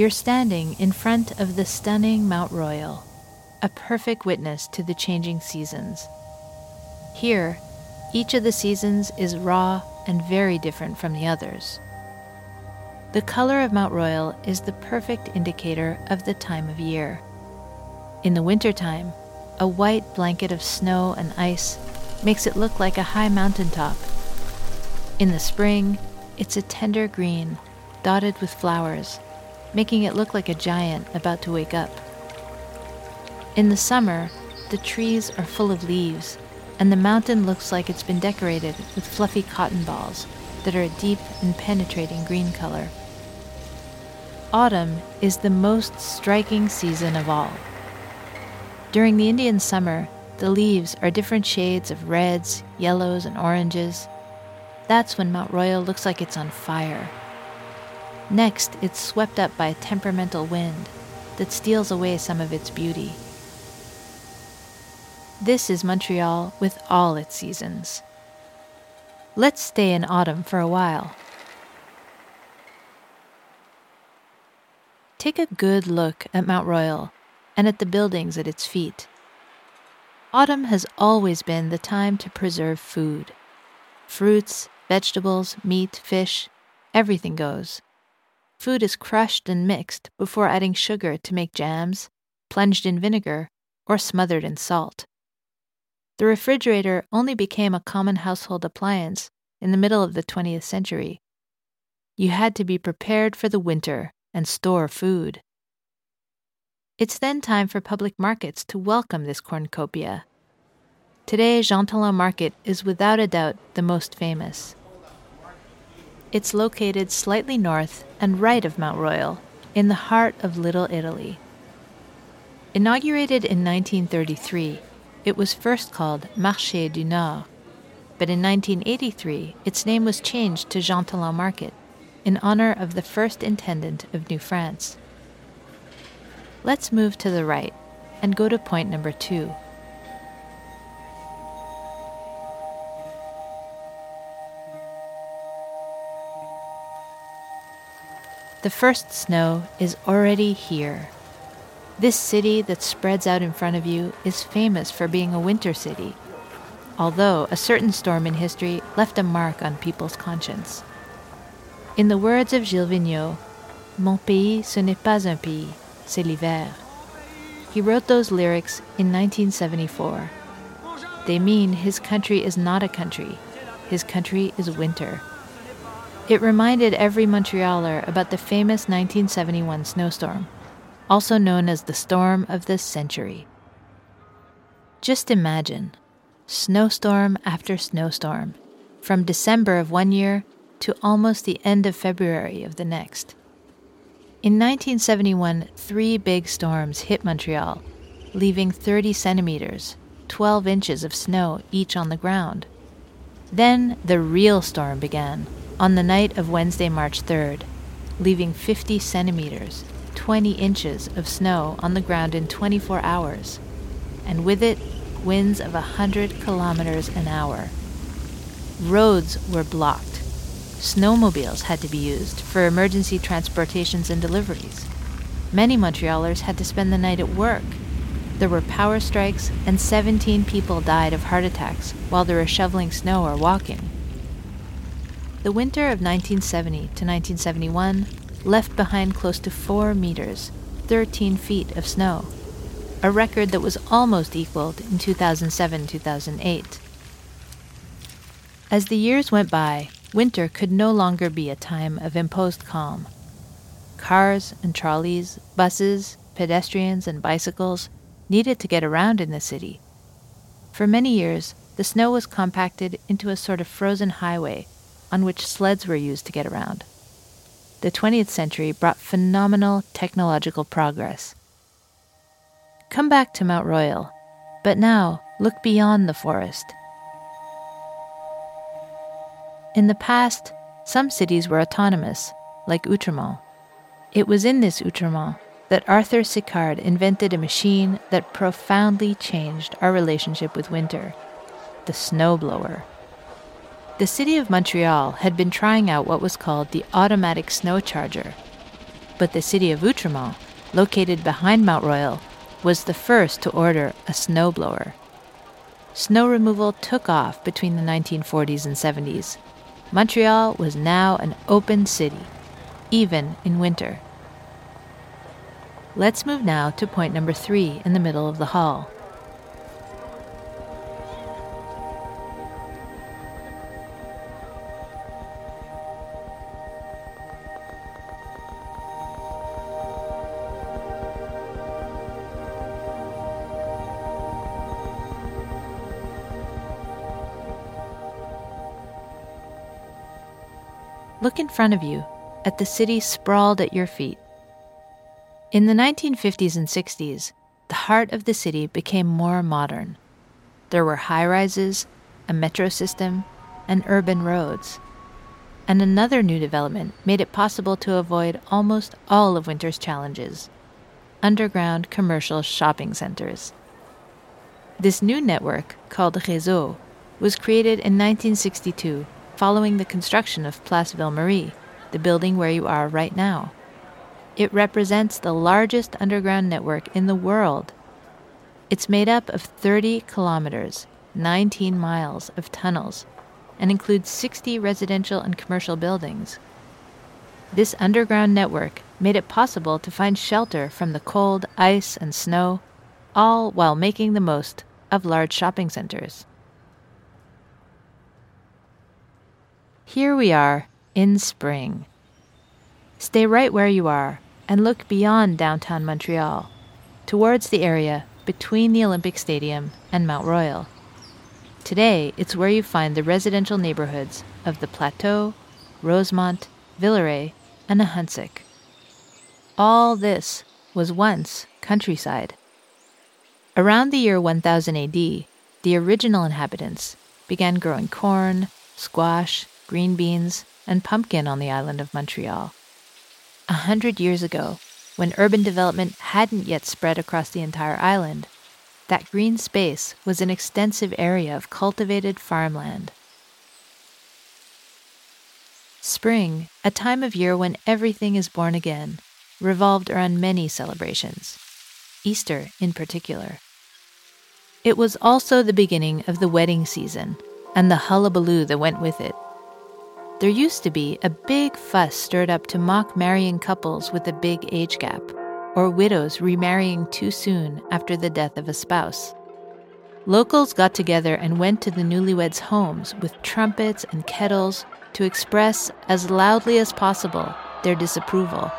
you're standing in front of the stunning Mount Royal, a perfect witness to the changing seasons. Here, each of the seasons is raw and very different from the others. The color of Mount Royal is the perfect indicator of the time of year. In the wintertime, a white blanket of snow and ice makes it look like a high mountaintop. In the spring, it's a tender green, dotted with flowers, making it look like a giant about to wake up. In the summer, the trees are full of leaves, and the mountain looks like it's been decorated with fluffy cotton balls that are a deep and penetrating green color. Autumn is the most striking season of all. During the Indian summer, the leaves are different shades of reds, yellows, and oranges. That's when Mount Royal looks like it's on fire. Next, it's swept up by a temperamental wind that steals away some of its beauty. This is Montreal with all its seasons. Let's stay in autumn for a while. Take a good look at Mount Royal and at the buildings at its feet. Autumn has always been the time to preserve food. Fruits, vegetables, meat, fish, everything goes. Food is crushed and mixed before adding sugar to make jams, plunged in vinegar, or smothered in salt. The refrigerator only became a common household appliance in the middle of the 20th century. You had to be prepared for the winter and store food. It's then time for public markets to welcome this cornucopia. Today, Jean Talon Market is without a doubt the most famous. It's located slightly north and right of Mount Royal, in the heart of Little Italy. Inaugurated in 1933, it was first called Marché du Nord, but in 1983 its name was changed to Talon Market in honor of the first intendant of New France. Let's move to the right and go to point number two. The first snow is already here. This city that spreads out in front of you is famous for being a winter city, although a certain storm in history left a mark on people's conscience. In the words of Gilles Vigneault, Mon pays, ce n'est pas un pays, c'est l'hiver. He wrote those lyrics in 1974. They mean his country is not a country, his country is winter. It reminded every Montrealer about the famous 1971 snowstorm, also known as the storm of the century. Just imagine snowstorm after snowstorm, from December of one year to almost the end of February of the next. In 1971, three big storms hit Montreal, leaving 30 centimeters, 12 inches of snow each on the ground. Then the real storm began on the night of Wednesday, March 3rd, leaving 50 centimeters, 20 inches of snow on the ground in 24 hours, and with it, winds of 100 kilometers an hour. Roads were blocked Snowmobiles had to be used for emergency transportations and deliveries. Many Montrealers had to spend the night at work. There were power strikes, and 17 people died of heart attacks while they were shoveling snow or walking. The winter of 1970 to 1971 left behind close to 4 meters, 13 feet of snow, a record that was almost equaled in 2007 2008. As the years went by, winter could no longer be a time of imposed calm. Cars and trolleys, buses, pedestrians, and bicycles needed to get around in the city. For many years, the snow was compacted into a sort of frozen highway on which sleds were used to get around. The 20th century brought phenomenal technological progress. Come back to Mount Royal, but now look beyond the forest in the past, some cities were autonomous, like Outremont. It was in this Outremont that Arthur Sicard invented a machine that profoundly changed our relationship with winter the snowblower. The city of Montreal had been trying out what was called the automatic snow charger. But the city of Outremont, located behind Mount Royal, was the first to order a snowblower. Snow removal took off between the 1940s and 70s. Montreal was now an open city, even in winter. Let's move now to point number three in the middle of the hall. Look in front of you at the city sprawled at your feet. In the 1950s and 60s, the heart of the city became more modern. There were high rises, a metro system, and urban roads. And another new development made it possible to avoid almost all of winter's challenges underground commercial shopping centers. This new network, called Réseau, was created in 1962 following the construction of Place Ville Marie, the building where you are right now. It represents the largest underground network in the world. It's made up of 30 kilometers, 19 miles of tunnels, and includes 60 residential and commercial buildings. This underground network made it possible to find shelter from the cold, ice, and snow, all while making the most of large shopping centers. Here we are in spring. Stay right where you are and look beyond downtown Montreal, towards the area between the Olympic Stadium and Mount Royal. Today, it's where you find the residential neighborhoods of the Plateau, Rosemont, Villeray, and Ahuntsic. All this was once countryside. Around the year 1000 AD, the original inhabitants began growing corn, squash, green beans, and pumpkin on the island of Montreal. A hundred years ago, when urban development hadn't yet spread across the entire island, that green space was an extensive area of cultivated farmland. Spring, a time of year when everything is born again, revolved around many celebrations, Easter in particular. It was also the beginning of the wedding season and the hullabaloo that went with it. There used to be a big fuss stirred up to mock marrying couples with a big age gap, or widows remarrying too soon after the death of a spouse. Locals got together and went to the newlyweds' homes with trumpets and kettles to express as loudly as possible their disapproval.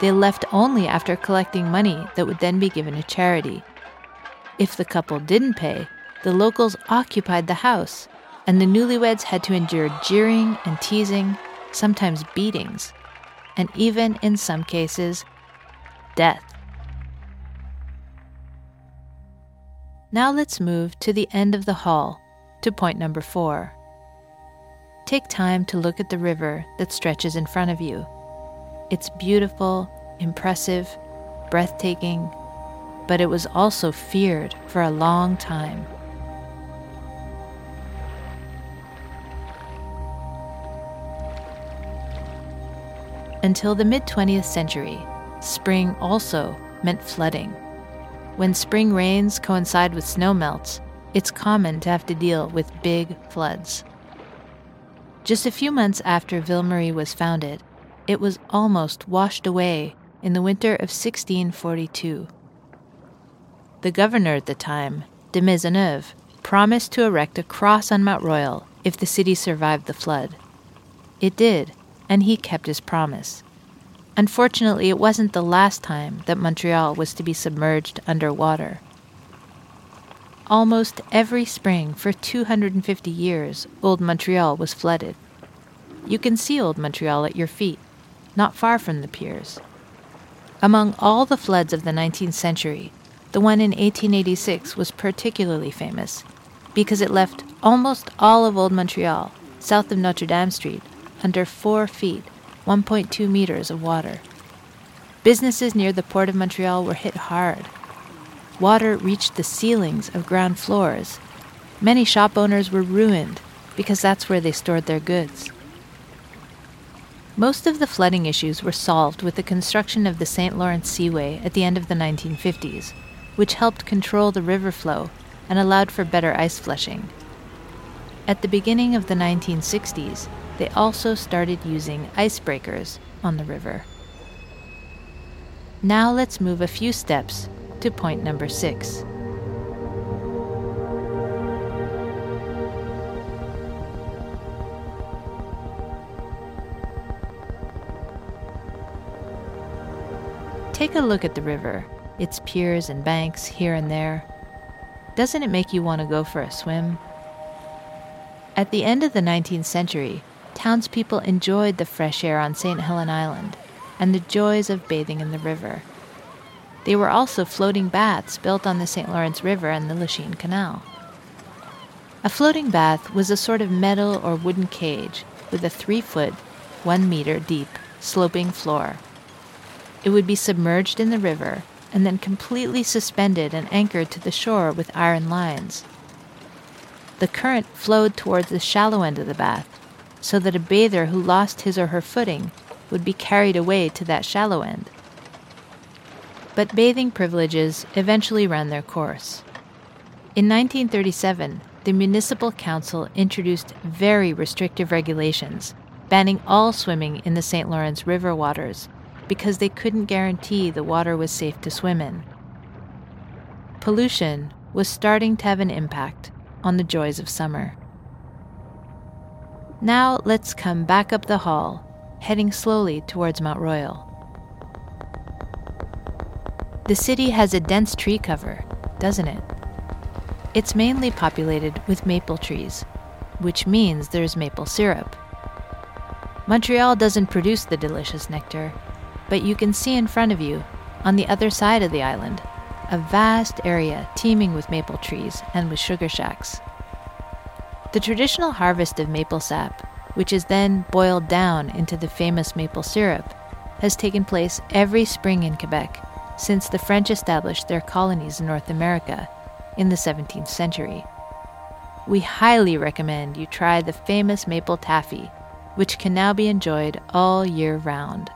They left only after collecting money that would then be given to charity. If the couple didn't pay, the locals occupied the house and the newlyweds had to endure jeering and teasing, sometimes beatings, and even in some cases, death. Now let's move to the end of the hall, to point number four. Take time to look at the river that stretches in front of you. It's beautiful, impressive, breathtaking, but it was also feared for a long time. Until the mid 20th century, spring also meant flooding. When spring rains coincide with snow melts, it's common to have to deal with big floods. Just a few months after Ville Marie was founded, it was almost washed away in the winter of 1642. The governor at the time, de Maisonneuve, promised to erect a cross on Mount Royal if the city survived the flood. It did, and he kept his promise. Unfortunately, it wasn't the last time that Montreal was to be submerged underwater. Almost every spring for 250 years, Old Montreal was flooded. You can see Old Montreal at your feet, not far from the piers. Among all the floods of the 19th century, the one in 1886 was particularly famous because it left almost all of Old Montreal, south of Notre Dame Street, under four feet, 1.2 meters of water. Businesses near the port of Montreal were hit hard. Water reached the ceilings of ground floors. Many shop owners were ruined because that's where they stored their goods. Most of the flooding issues were solved with the construction of the St. Lawrence Seaway at the end of the 1950s, which helped control the river flow and allowed for better ice flushing. At the beginning of the 1960s, they also started using icebreakers on the river. Now let's move a few steps to point number six. Take a look at the river, its piers and banks here and there. Doesn't it make you want to go for a swim? At the end of the 19th century, townspeople enjoyed the fresh air on St. Helen Island and the joys of bathing in the river. They were also floating baths built on the St. Lawrence River and the Lachine Canal. A floating bath was a sort of metal or wooden cage with a three foot, one meter deep, sloping floor. It would be submerged in the river and then completely suspended and anchored to the shore with iron lines. The current flowed towards the shallow end of the bath, so that a bather who lost his or her footing would be carried away to that shallow end. But bathing privileges eventually ran their course. In 1937, the Municipal Council introduced very restrictive regulations banning all swimming in the St. Lawrence River waters because they couldn't guarantee the water was safe to swim in. Pollution was starting to have an impact on the joys of summer. Now let's come back up the hall, heading slowly towards Mount Royal. The city has a dense tree cover, doesn't it? It's mainly populated with maple trees, which means there's maple syrup. Montreal doesn't produce the delicious nectar, but you can see in front of you, on the other side of the island, a vast area teeming with maple trees and with sugar shacks. The traditional harvest of maple sap, which is then boiled down into the famous maple syrup, has taken place every spring in Quebec since the French established their colonies in North America in the 17th century. We highly recommend you try the famous maple taffy, which can now be enjoyed all year round.